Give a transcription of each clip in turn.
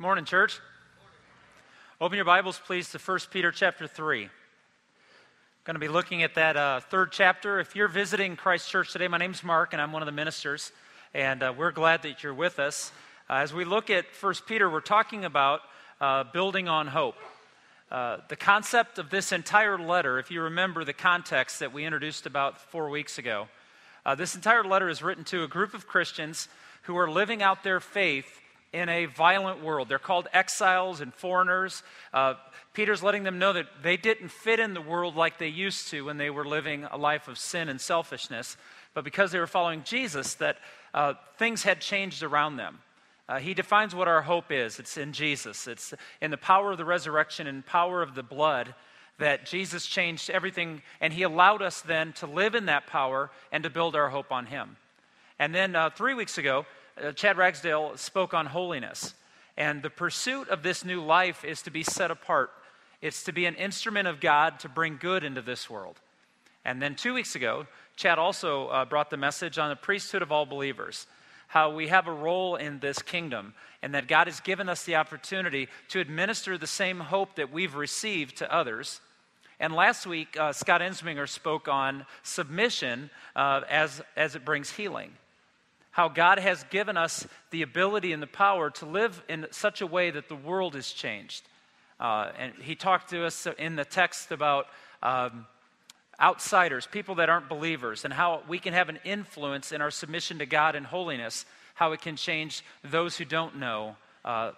Morning, church. Open your Bibles, please, to 1 Peter chapter 3. I'm going to be looking at that uh, third chapter. If you're visiting Christ Church today, my name's Mark, and I'm one of the ministers, and uh, we're glad that you're with us. Uh, as we look at 1 Peter, we're talking about uh, building on hope. Uh, the concept of this entire letter, if you remember the context that we introduced about four weeks ago, uh, this entire letter is written to a group of Christians who are living out their faith in a violent world. They're called exiles and foreigners. Uh, Peter's letting them know that they didn't fit in the world like they used to when they were living a life of sin and selfishness, but because they were following Jesus, that uh, things had changed around them. Uh, he defines what our hope is it's in Jesus, it's in the power of the resurrection and power of the blood. That Jesus changed everything, and He allowed us then to live in that power and to build our hope on Him. And then uh, three weeks ago, uh, Chad Ragsdale spoke on holiness. And the pursuit of this new life is to be set apart. It's to be an instrument of God to bring good into this world. And then two weeks ago, Chad also uh, brought the message on the priesthood of all believers, how we have a role in this kingdom, and that God has given us the opportunity to administer the same hope that we've received to others. And last week, uh, Scott Ensminger spoke on submission uh, as, as it brings healing how God has given us the ability and the power to live in such a way that the world is changed. Uh, and he talked to us in the text about um, outsiders, people that aren't believers, and how we can have an influence in our submission to God and holiness, how it can change those who don't know uh,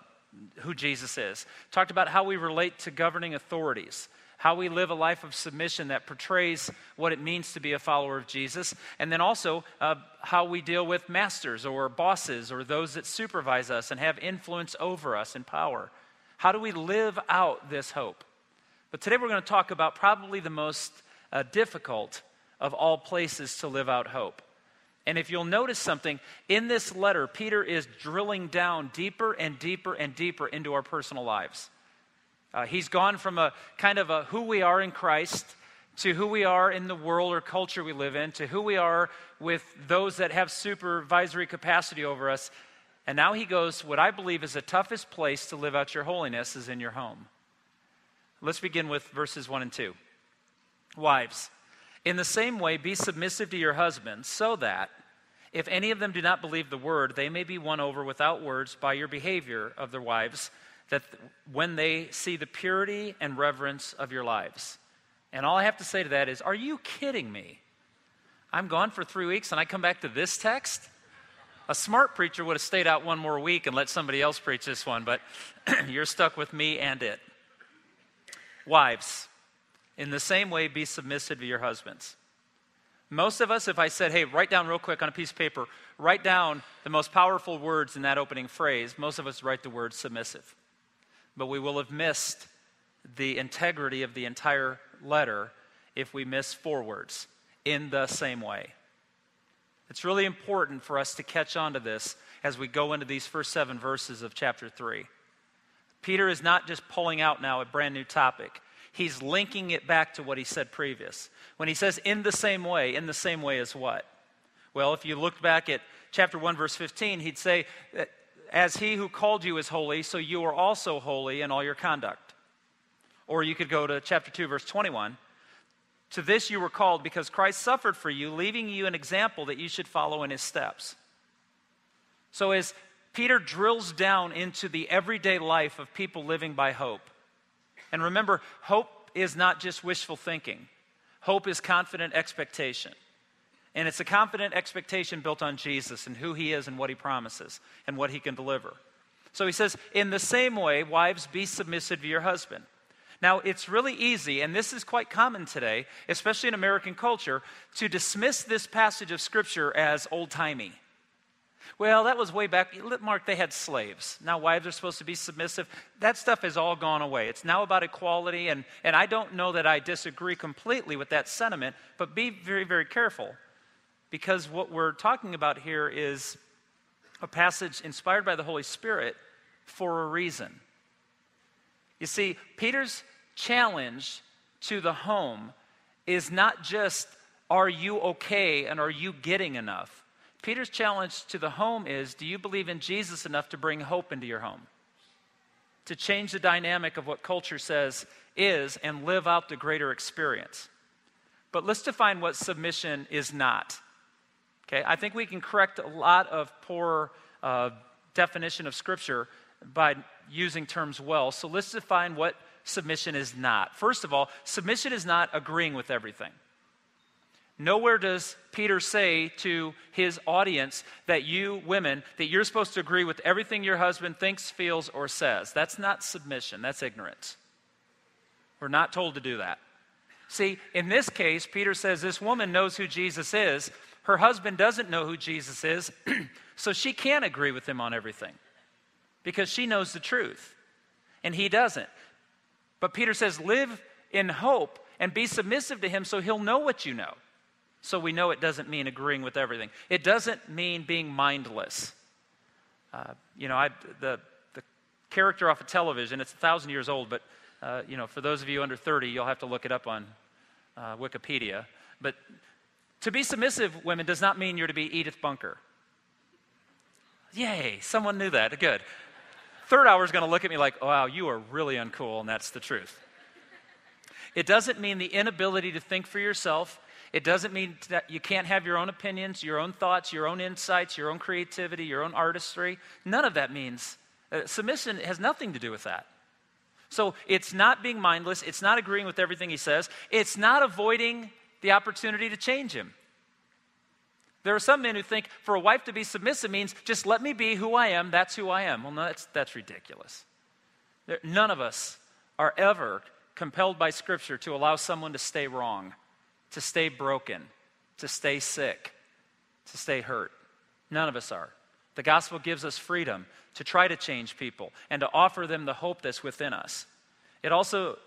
who Jesus is. Talked about how we relate to governing authorities how we live a life of submission that portrays what it means to be a follower of Jesus, and then also uh, how we deal with masters or bosses or those that supervise us and have influence over us and power. How do we live out this hope? But today we're going to talk about probably the most uh, difficult of all places to live out hope. And if you'll notice something, in this letter, Peter is drilling down deeper and deeper and deeper into our personal lives. Uh, he's gone from a kind of a who we are in Christ to who we are in the world or culture we live in to who we are with those that have supervisory capacity over us. And now he goes, what I believe is the toughest place to live out your holiness is in your home. Let's begin with verses 1 and 2. Wives, in the same way, be submissive to your husbands, so that if any of them do not believe the word, they may be won over without words by your behavior of their wives that when they see the purity and reverence of your lives. And all I have to say to that is, are you kidding me? I'm gone for three weeks and I come back to this text? A smart preacher would have stayed out one more week and let somebody else preach this one, but you're stuck with me and it. Wives, in the same way, be submissive to your husbands. Most of us, if I said, hey, write down real quick on a piece of paper, write down the most powerful words in that opening phrase, most of us write the word submissive but we will have missed the integrity of the entire letter if we miss four words in the same way. It's really important for us to catch on to this as we go into these first seven verses of chapter 3. Peter is not just pulling out now a brand new topic. He's linking it back to what he said previous. When he says in the same way, in the same way as what? Well, if you look back at chapter 1 verse 15, he'd say uh, as he who called you is holy, so you are also holy in all your conduct. Or you could go to chapter 2, verse 21. To this you were called because Christ suffered for you, leaving you an example that you should follow in his steps. So as Peter drills down into the everyday life of people living by hope, and remember, hope is not just wishful thinking, hope is confident expectation. And it's a confident expectation built on Jesus and who he is and what he promises and what he can deliver. So he says, In the same way, wives, be submissive to your husband. Now, it's really easy, and this is quite common today, especially in American culture, to dismiss this passage of Scripture as old timey. Well, that was way back. Mark, they had slaves. Now wives are supposed to be submissive. That stuff has all gone away. It's now about equality, and, and I don't know that I disagree completely with that sentiment, but be very, very careful because what we're talking about here is a passage inspired by the Holy Spirit for a reason. You see, Peter's challenge to the home is not just, are you okay and are you getting enough? Peter's challenge to the home is, do you believe in Jesus enough to bring hope into your home? to change the dynamic of what culture says is and live out the greater experience. But let's define what submission is not. Okay, I think we can correct a lot of poor uh, definition of Scripture by using terms well. So let's define what submission is not. First of all, submission is not agreeing with everything. Nowhere does Peter say to his audience that you women, that you're supposed to agree with everything your husband thinks, feels, or says. That's not submission, that's ignorance. We're not told to do that. See, in this case, Peter says this woman knows who Jesus is. Her husband doesn't know who Jesus is, so she can't agree with him on everything because she knows the truth and he doesn't. But Peter says, live in hope and be submissive to him so he'll know what you know. So we know it doesn't mean agreeing with everything. It doesn't mean being mindless. Uh, you know, I, the, the character off of television, it's a thousand years old, but, uh, you know, for those of you under 30, you'll have to look it up on uh, Wikipedia. But to be submissive, women, does not mean you're to be Edith Bunker. Yay, someone knew that. Good. Third hour is going to look at me like, wow, you are really uncool, and that's the truth. It doesn't mean the inability to think for yourself. It doesn't mean that you can't have your own opinions, your own thoughts, your own insights, your own creativity, your own artistry. None of that means. Uh, submission has nothing to do with that. So it's not being mindless. It's not agreeing with everything he says. It's not avoiding the opportunity to change him. There are some men who think for a wife to be submissive means just let me be who I am, that's who I am. Well, no, that's, that's ridiculous. There, none of us are ever compelled by Scripture to allow someone to stay wrong, to stay broken, to stay sick, to stay hurt. None of us are. The gospel gives us freedom to try to change people and to offer them the hope that's within us. It also,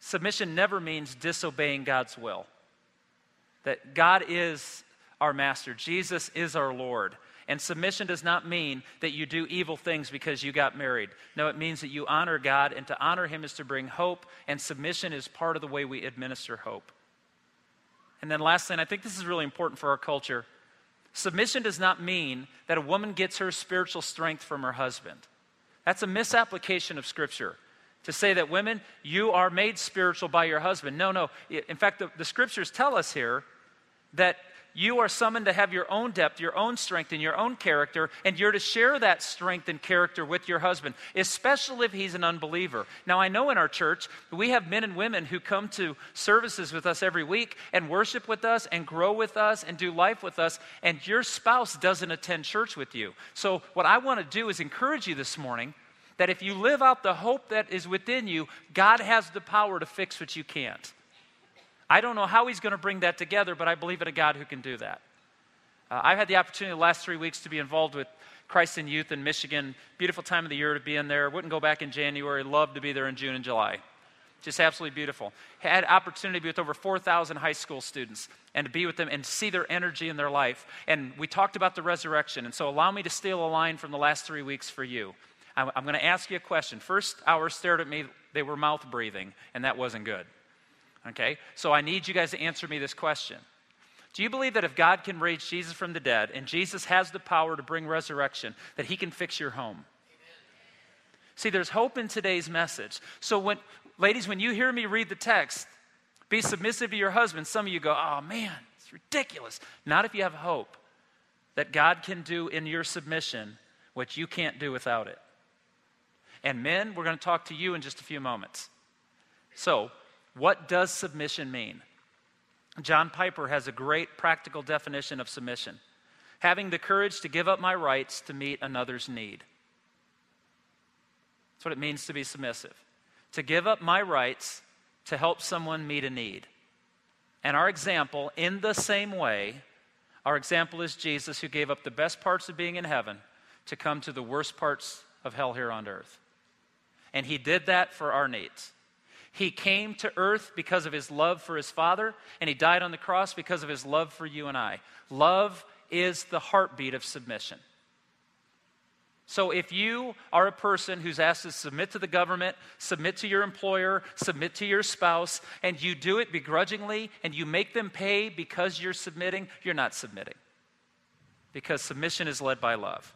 submission never means disobeying God's will. That God is our master. Jesus is our Lord. And submission does not mean that you do evil things because you got married. No, it means that you honor God, and to honor Him is to bring hope, and submission is part of the way we administer hope. And then, lastly, and I think this is really important for our culture submission does not mean that a woman gets her spiritual strength from her husband. That's a misapplication of Scripture to say that women, you are made spiritual by your husband. No, no. In fact, the, the Scriptures tell us here that you are summoned to have your own depth, your own strength, and your own character, and you're to share that strength and character with your husband, especially if he's an unbeliever. Now, I know in our church, we have men and women who come to services with us every week and worship with us and grow with us and do life with us, and your spouse doesn't attend church with you. So, what I want to do is encourage you this morning that if you live out the hope that is within you, God has the power to fix what you can't. I don't know how he's going to bring that together, but I believe in a God who can do that. Uh, I've had the opportunity the last three weeks to be involved with Christ in Youth in Michigan. Beautiful time of the year to be in there. Wouldn't go back in January. Love to be there in June and July. Just absolutely beautiful. Had opportunity to be with over 4,000 high school students and to be with them and see their energy in their life. And we talked about the resurrection. And so allow me to steal a line from the last three weeks for you. I'm, I'm going to ask you a question. First hour stared at me. They were mouth breathing, and that wasn't good. Okay? So I need you guys to answer me this question. Do you believe that if God can raise Jesus from the dead and Jesus has the power to bring resurrection, that he can fix your home? Amen. See, there's hope in today's message. So when ladies, when you hear me read the text, be submissive to your husband. Some of you go, "Oh man, it's ridiculous." Not if you have hope that God can do in your submission what you can't do without it. And men, we're going to talk to you in just a few moments. So, what does submission mean? John Piper has a great practical definition of submission having the courage to give up my rights to meet another's need. That's what it means to be submissive. To give up my rights to help someone meet a need. And our example, in the same way, our example is Jesus who gave up the best parts of being in heaven to come to the worst parts of hell here on earth. And he did that for our needs. He came to earth because of his love for his Father, and he died on the cross because of his love for you and I. Love is the heartbeat of submission. So, if you are a person who's asked to submit to the government, submit to your employer, submit to your spouse, and you do it begrudgingly and you make them pay because you're submitting, you're not submitting. Because submission is led by love.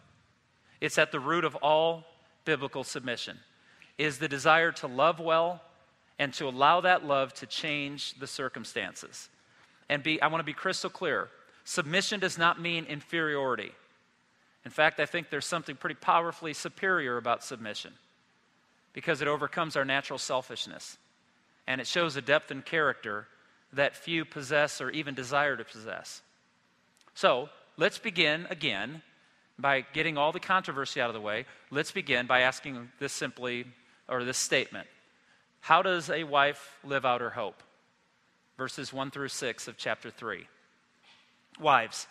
It's at the root of all biblical submission. is the desire to love well and to allow that love to change the circumstances. And be, I want to be crystal clear submission does not mean inferiority. In fact, I think there's something pretty powerfully superior about submission because it overcomes our natural selfishness and it shows a depth and character that few possess or even desire to possess. So, let's begin again by getting all the controversy out of the way. Let's begin by asking this simply, or this statement How does a wife live out her hope? Verses 1 through 6 of chapter 3. Wives,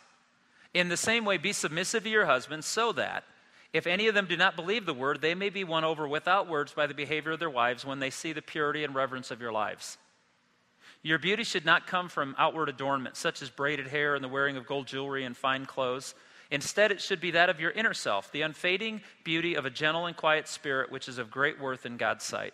in the same way, be submissive to your husbands, so that, if any of them do not believe the word, they may be won over without words by the behavior of their wives when they see the purity and reverence of your lives. Your beauty should not come from outward adornment, such as braided hair and the wearing of gold jewelry and fine clothes. Instead, it should be that of your inner self, the unfading beauty of a gentle and quiet spirit, which is of great worth in God's sight.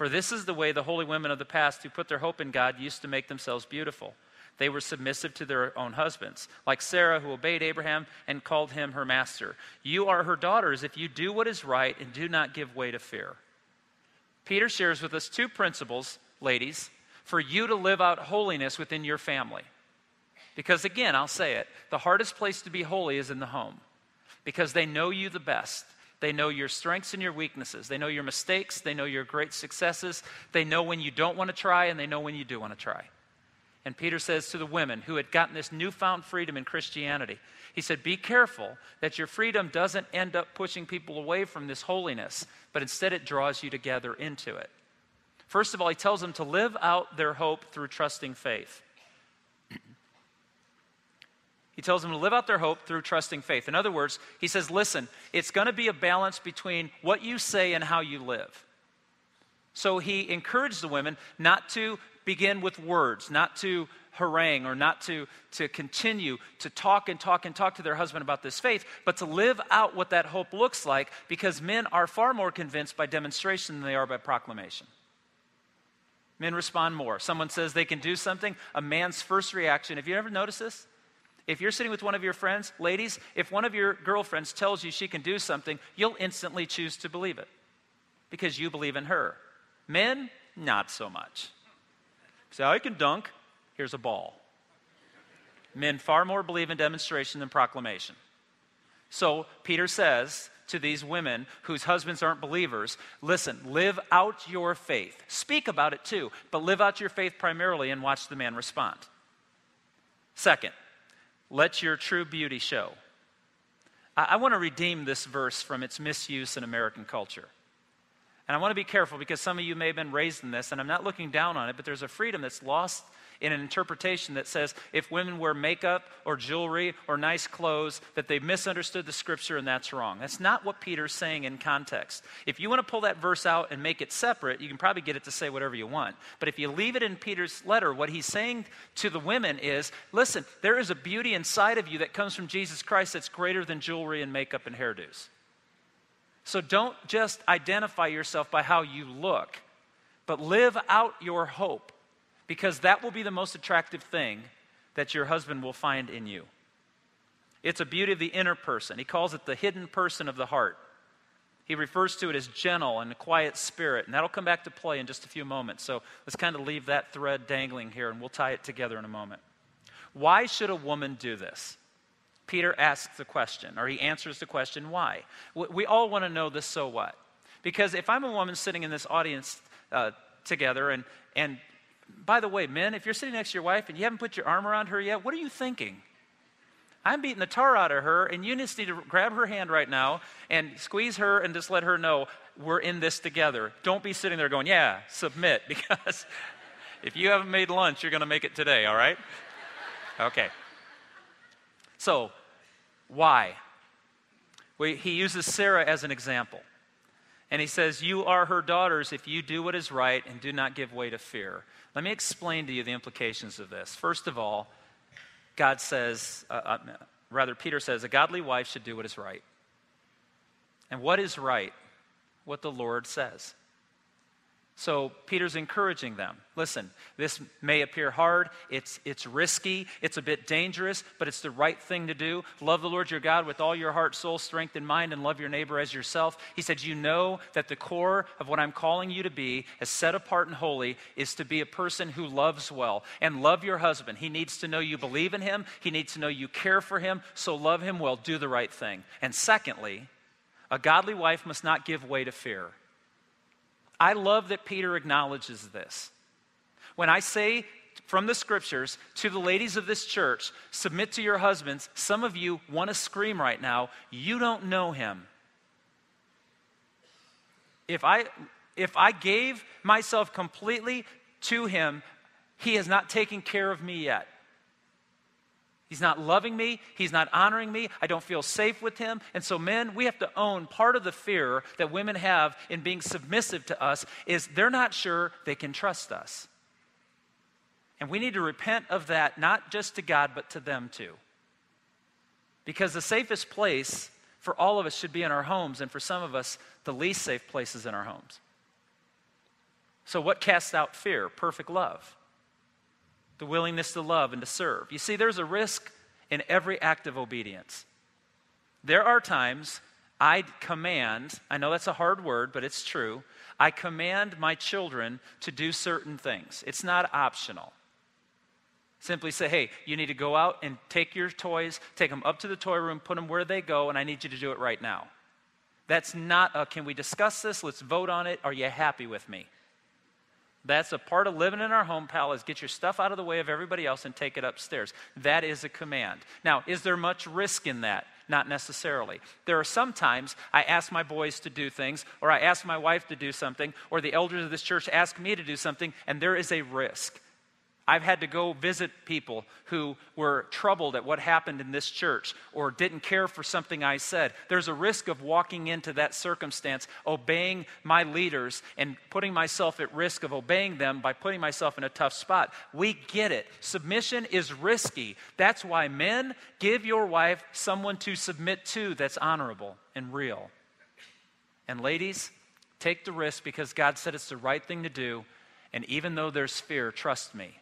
For this is the way the holy women of the past who put their hope in God used to make themselves beautiful. They were submissive to their own husbands, like Sarah, who obeyed Abraham and called him her master. You are her daughters if you do what is right and do not give way to fear. Peter shares with us two principles, ladies, for you to live out holiness within your family. Because again, I'll say it the hardest place to be holy is in the home because they know you the best. They know your strengths and your weaknesses. They know your mistakes. They know your great successes. They know when you don't want to try, and they know when you do want to try. And Peter says to the women who had gotten this newfound freedom in Christianity, he said, Be careful that your freedom doesn't end up pushing people away from this holiness, but instead it draws you together into it. First of all, he tells them to live out their hope through trusting faith. He tells them to live out their hope through trusting faith. In other words, he says, Listen, it's going to be a balance between what you say and how you live. So he encouraged the women not to begin with words, not to harangue or not to, to continue to talk and talk and talk to their husband about this faith, but to live out what that hope looks like because men are far more convinced by demonstration than they are by proclamation. Men respond more. Someone says they can do something, a man's first reaction, have you ever noticed this? If you're sitting with one of your friends, ladies, if one of your girlfriends tells you she can do something, you'll instantly choose to believe it because you believe in her. Men, not so much. Say, I can dunk. Here's a ball. Men far more believe in demonstration than proclamation. So Peter says to these women whose husbands aren't believers listen, live out your faith. Speak about it too, but live out your faith primarily and watch the man respond. Second, let your true beauty show. I, I want to redeem this verse from its misuse in American culture. And I want to be careful because some of you may have been raised in this, and I'm not looking down on it, but there's a freedom that's lost in an interpretation that says if women wear makeup or jewelry or nice clothes, that they've misunderstood the scripture and that's wrong. That's not what Peter's saying in context. If you want to pull that verse out and make it separate, you can probably get it to say whatever you want. But if you leave it in Peter's letter, what he's saying to the women is listen, there is a beauty inside of you that comes from Jesus Christ that's greater than jewelry and makeup and hairdos. So don't just identify yourself by how you look, but live out your hope because that will be the most attractive thing that your husband will find in you. It's a beauty of the inner person. He calls it the hidden person of the heart. He refers to it as gentle and a quiet spirit, and that'll come back to play in just a few moments. So let's kind of leave that thread dangling here, and we'll tie it together in a moment. Why should a woman do this? Peter asks the question, or he answers the question, why? We all want to know this, so what? Because if I'm a woman sitting in this audience uh, together, and, and by the way, men, if you're sitting next to your wife and you haven't put your arm around her yet, what are you thinking? I'm beating the tar out of her, and you just need to grab her hand right now and squeeze her and just let her know we're in this together. Don't be sitting there going, Yeah, submit, because if you haven't made lunch, you're going to make it today, all right? Okay. So, why? Well, he uses Sarah as an example. And he says, You are her daughters if you do what is right and do not give way to fear. Let me explain to you the implications of this. First of all, God says, uh, uh, rather, Peter says, a godly wife should do what is right. And what is right? What the Lord says. So Peter's encouraging them. Listen, this may appear hard, it's, it's risky, it's a bit dangerous, but it's the right thing to do. Love the Lord your God with all your heart, soul, strength, and mind, and love your neighbor as yourself. He said, You know that the core of what I'm calling you to be, as set apart and holy, is to be a person who loves well. And love your husband. He needs to know you believe in him, he needs to know you care for him, so love him well, do the right thing. And secondly, a godly wife must not give way to fear. I love that Peter acknowledges this. When I say from the scriptures to the ladies of this church, submit to your husbands, some of you want to scream right now, you don't know him. If I if I gave myself completely to him, he has not taken care of me yet. He's not loving me. He's not honoring me. I don't feel safe with him. And so, men, we have to own part of the fear that women have in being submissive to us is they're not sure they can trust us. And we need to repent of that, not just to God, but to them too. Because the safest place for all of us should be in our homes, and for some of us, the least safe places in our homes. So, what casts out fear? Perfect love the willingness to love and to serve. You see, there's a risk in every act of obedience. There are times I command, I know that's a hard word, but it's true. I command my children to do certain things. It's not optional. Simply say, hey, you need to go out and take your toys, take them up to the toy room, put them where they go, and I need you to do it right now. That's not a, can we discuss this? Let's vote on it. Are you happy with me? That's a part of living in our home, pal, is get your stuff out of the way of everybody else and take it upstairs. That is a command. Now, is there much risk in that? Not necessarily. There are some times I ask my boys to do things, or I ask my wife to do something, or the elders of this church ask me to do something, and there is a risk. I've had to go visit people who were troubled at what happened in this church or didn't care for something I said. There's a risk of walking into that circumstance, obeying my leaders, and putting myself at risk of obeying them by putting myself in a tough spot. We get it. Submission is risky. That's why men, give your wife someone to submit to that's honorable and real. And ladies, take the risk because God said it's the right thing to do. And even though there's fear, trust me,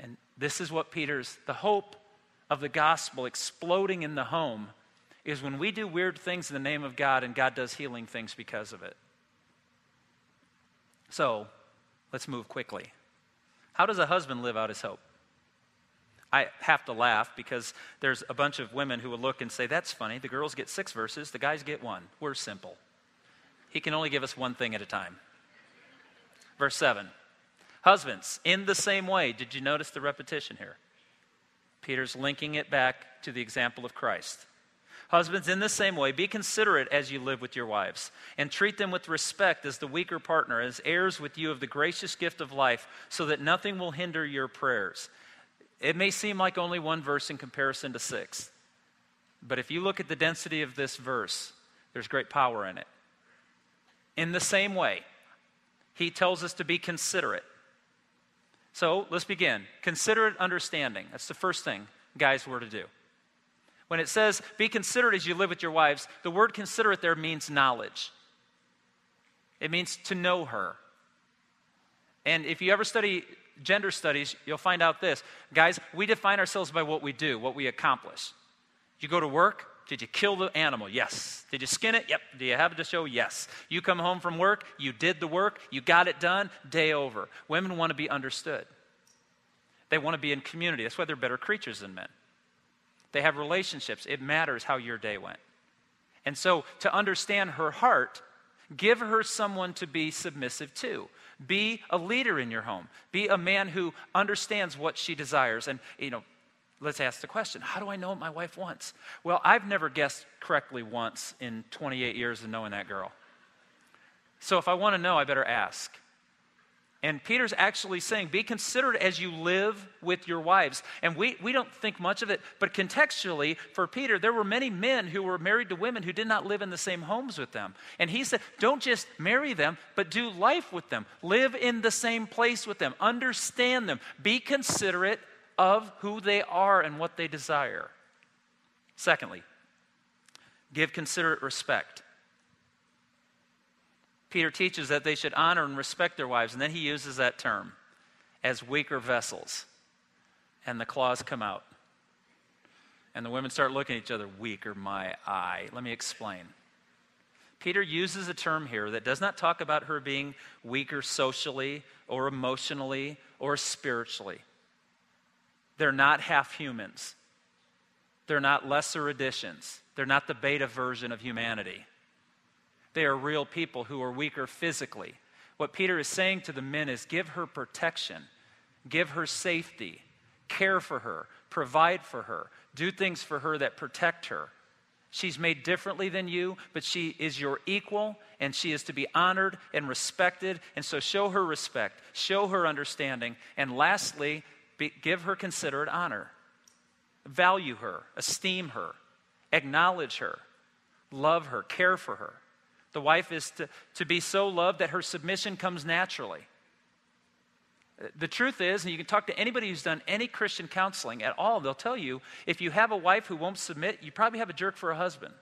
and this is what Peter's, the hope of the gospel exploding in the home is when we do weird things in the name of God and God does healing things because of it. So, let's move quickly. How does a husband live out his hope? I have to laugh because there's a bunch of women who will look and say, That's funny. The girls get six verses, the guys get one. We're simple. He can only give us one thing at a time. Verse 7 Husbands, in the same way, did you notice the repetition here? Peter's linking it back to the example of Christ. Husbands, in the same way, be considerate as you live with your wives, and treat them with respect as the weaker partner, as heirs with you of the gracious gift of life, so that nothing will hinder your prayers. It may seem like only one verse in comparison to six, but if you look at the density of this verse, there's great power in it. In the same way, he tells us to be considerate. So let's begin. Considerate understanding. That's the first thing guys were to do. When it says, be considerate as you live with your wives, the word considerate there means knowledge. It means to know her. And if you ever study gender studies, you'll find out this. Guys, we define ourselves by what we do, what we accomplish. You go to work, did you kill the animal? Yes. Did you skin it? Yep. Do you have it to show? Yes. You come home from work, you did the work, you got it done, day over. Women want to be understood. They want to be in community. That's why they're better creatures than men. They have relationships. It matters how your day went. And so, to understand her heart, give her someone to be submissive to. Be a leader in your home. Be a man who understands what she desires. And, you know, let's ask the question how do I know what my wife wants? Well, I've never guessed correctly once in 28 years of knowing that girl. So if I want to know, I better ask. And Peter's actually saying, be considerate as you live with your wives. And we, we don't think much of it, but contextually, for Peter, there were many men who were married to women who did not live in the same homes with them. And he said, don't just marry them, but do life with them. Live in the same place with them. Understand them. Be considerate of who they are and what they desire. Secondly, give considerate respect. Peter teaches that they should honor and respect their wives, and then he uses that term as weaker vessels. And the claws come out. And the women start looking at each other, weaker my eye. Let me explain. Peter uses a term here that does not talk about her being weaker socially or emotionally or spiritually. They're not half humans. They're not lesser additions. They're not the beta version of humanity. They are real people who are weaker physically. What Peter is saying to the men is give her protection, give her safety, care for her, provide for her, do things for her that protect her. She's made differently than you, but she is your equal and she is to be honored and respected. And so show her respect, show her understanding, and lastly, be, give her considerate honor. Value her, esteem her, acknowledge her, love her, care for her. The wife is to, to be so loved that her submission comes naturally. The truth is, and you can talk to anybody who's done any Christian counseling at all, they'll tell you if you have a wife who won't submit, you probably have a jerk for a husband.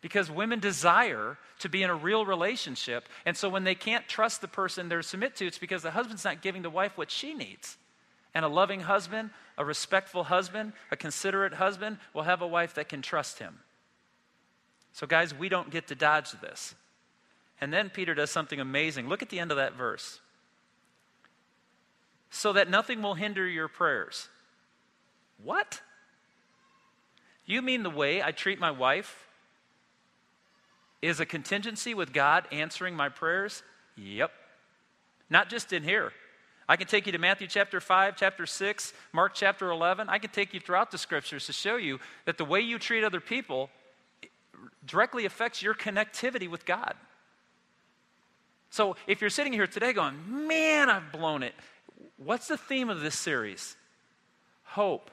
Because women desire to be in a real relationship, and so when they can't trust the person they're submit to, it's because the husband's not giving the wife what she needs. And a loving husband, a respectful husband, a considerate husband will have a wife that can trust him. So, guys, we don't get to dodge this. And then Peter does something amazing. Look at the end of that verse. So that nothing will hinder your prayers. What? You mean the way I treat my wife is a contingency with God answering my prayers? Yep. Not just in here. I can take you to Matthew chapter 5, chapter 6, Mark chapter 11. I can take you throughout the scriptures to show you that the way you treat other people directly affects your connectivity with God. So if you're sitting here today going, man, I've blown it, what's the theme of this series? Hope.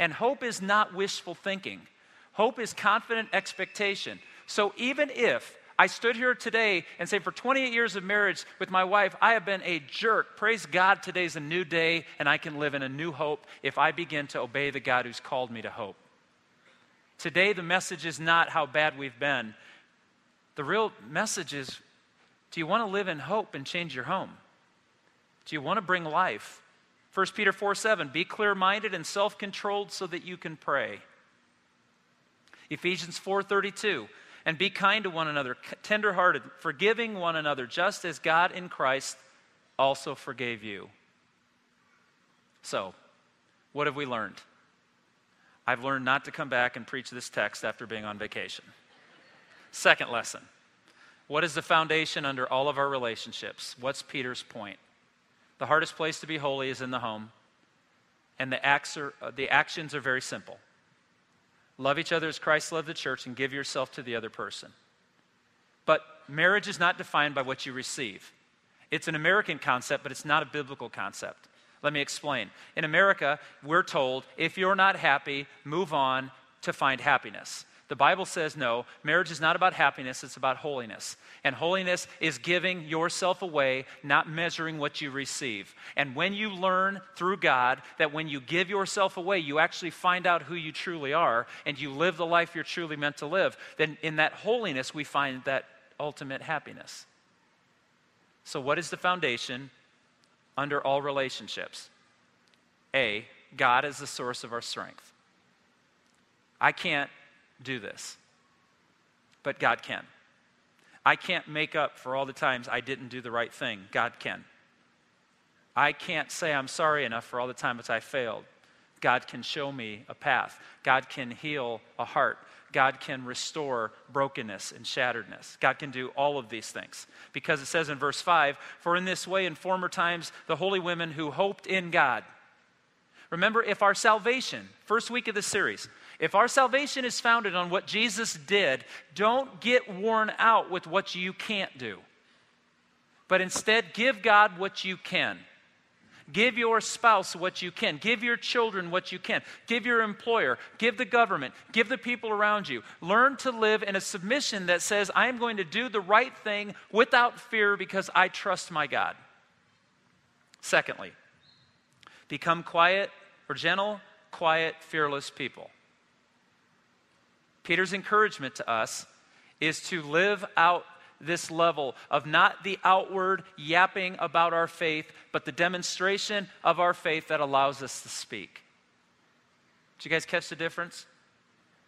And hope is not wishful thinking, hope is confident expectation. So even if I stood here today and say, for 28 years of marriage with my wife, I have been a jerk. Praise God, today's a new day, and I can live in a new hope if I begin to obey the God who's called me to hope. Today, the message is not how bad we've been. The real message is do you want to live in hope and change your home? Do you want to bring life? 1 Peter 4 7, be clear minded and self controlled so that you can pray. Ephesians 4 32, and be kind to one another, tenderhearted, forgiving one another, just as God in Christ also forgave you. So, what have we learned? I've learned not to come back and preach this text after being on vacation. Second lesson What is the foundation under all of our relationships? What's Peter's point? The hardest place to be holy is in the home, and the, acts are, uh, the actions are very simple. Love each other as Christ loved the church and give yourself to the other person. But marriage is not defined by what you receive. It's an American concept, but it's not a biblical concept. Let me explain. In America, we're told if you're not happy, move on to find happiness. The Bible says no, marriage is not about happiness, it's about holiness. And holiness is giving yourself away, not measuring what you receive. And when you learn through God that when you give yourself away, you actually find out who you truly are and you live the life you're truly meant to live, then in that holiness, we find that ultimate happiness. So, what is the foundation under all relationships. A, God is the source of our strength. I can't do this, but God can. I can't make up for all the times I didn't do the right thing. God can. I can't say I'm sorry enough for all the times I failed. God can show me a path. God can heal a heart. God can restore brokenness and shatteredness. God can do all of these things. Because it says in verse 5 For in this way, in former times, the holy women who hoped in God. Remember, if our salvation, first week of the series, if our salvation is founded on what Jesus did, don't get worn out with what you can't do. But instead, give God what you can. Give your spouse what you can. Give your children what you can. Give your employer. Give the government. Give the people around you. Learn to live in a submission that says, I am going to do the right thing without fear because I trust my God. Secondly, become quiet or gentle, quiet, fearless people. Peter's encouragement to us is to live out this level of not the outward yapping about our faith, but the demonstration of our faith that allows us to speak. Did you guys catch the difference?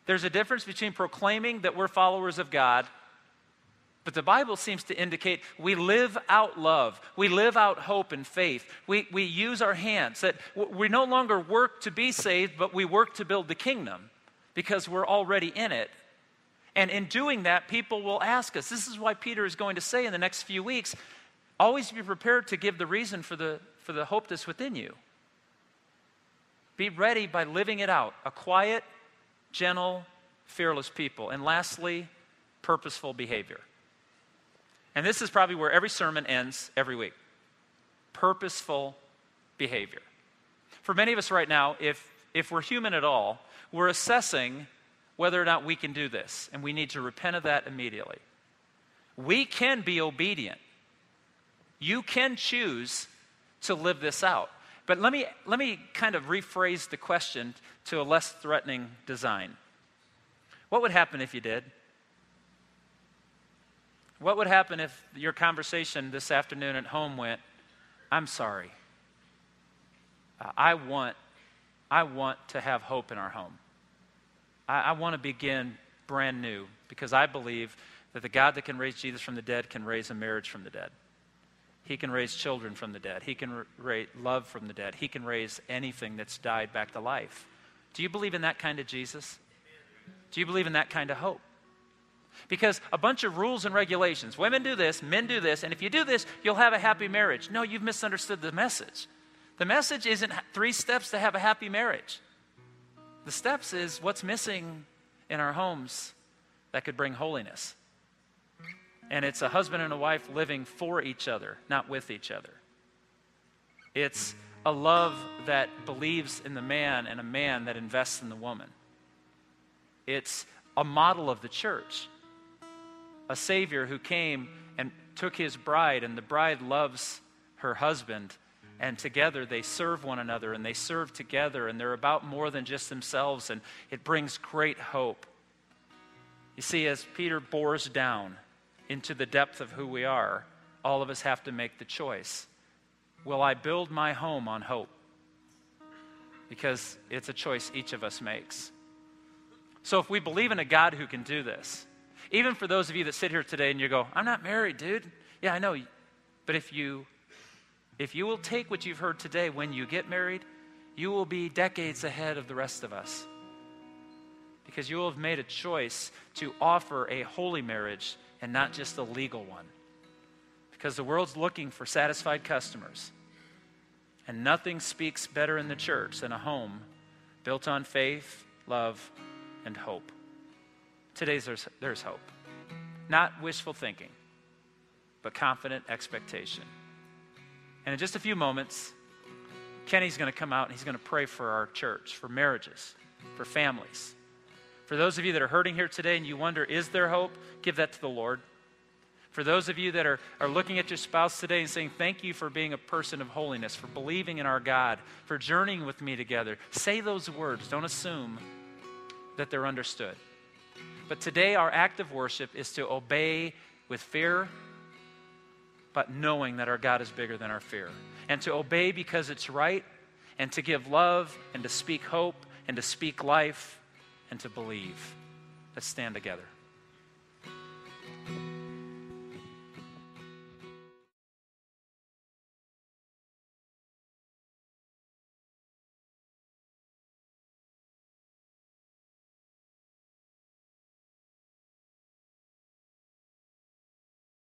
There's a difference between proclaiming that we're followers of God, but the Bible seems to indicate we live out love. We live out hope and faith. We, we use our hands. That we no longer work to be saved, but we work to build the kingdom because we're already in it. And in doing that, people will ask us. This is why Peter is going to say in the next few weeks always be prepared to give the reason for the, for the hope that's within you. Be ready by living it out. A quiet, gentle, fearless people. And lastly, purposeful behavior. And this is probably where every sermon ends every week purposeful behavior. For many of us right now, if, if we're human at all, we're assessing whether or not we can do this, and we need to repent of that immediately. We can be obedient. You can choose to live this out. But let me, let me kind of rephrase the question to a less threatening design. What would happen if you did? What would happen if your conversation this afternoon at home went, I'm sorry. I, want, I want to have hope in our home. I, I want to begin brand new because I believe that the God that can raise Jesus from the dead can raise a marriage from the dead. He can raise children from the dead. He can raise love from the dead. He can raise anything that's died back to life. Do you believe in that kind of Jesus? Do you believe in that kind of hope? Because a bunch of rules and regulations women do this, men do this, and if you do this, you'll have a happy marriage. No, you've misunderstood the message. The message isn't three steps to have a happy marriage. The steps is what's missing in our homes that could bring holiness. And it's a husband and a wife living for each other, not with each other. It's a love that believes in the man and a man that invests in the woman. It's a model of the church. A Savior who came and took his bride, and the bride loves her husband, Mm. and together they serve one another and they serve together, and they're about more than just themselves, and it brings great hope. You see, as Peter bores down into the depth of who we are, all of us have to make the choice. Will I build my home on hope? Because it's a choice each of us makes. So if we believe in a God who can do this, even for those of you that sit here today and you go, I'm not married, dude. Yeah, I know. But if you if you will take what you've heard today when you get married, you will be decades ahead of the rest of us. Because you will have made a choice to offer a holy marriage and not just a legal one. Because the world's looking for satisfied customers. And nothing speaks better in the church than a home built on faith, love, and hope. Today's there's, there's hope. Not wishful thinking, but confident expectation. And in just a few moments, Kenny's going to come out and he's going to pray for our church, for marriages, for families. For those of you that are hurting here today and you wonder, is there hope? Give that to the Lord. For those of you that are, are looking at your spouse today and saying, Thank you for being a person of holiness, for believing in our God, for journeying with me together, say those words. Don't assume that they're understood. But today, our act of worship is to obey with fear, but knowing that our God is bigger than our fear. And to obey because it's right, and to give love, and to speak hope, and to speak life, and to believe. Let's stand together.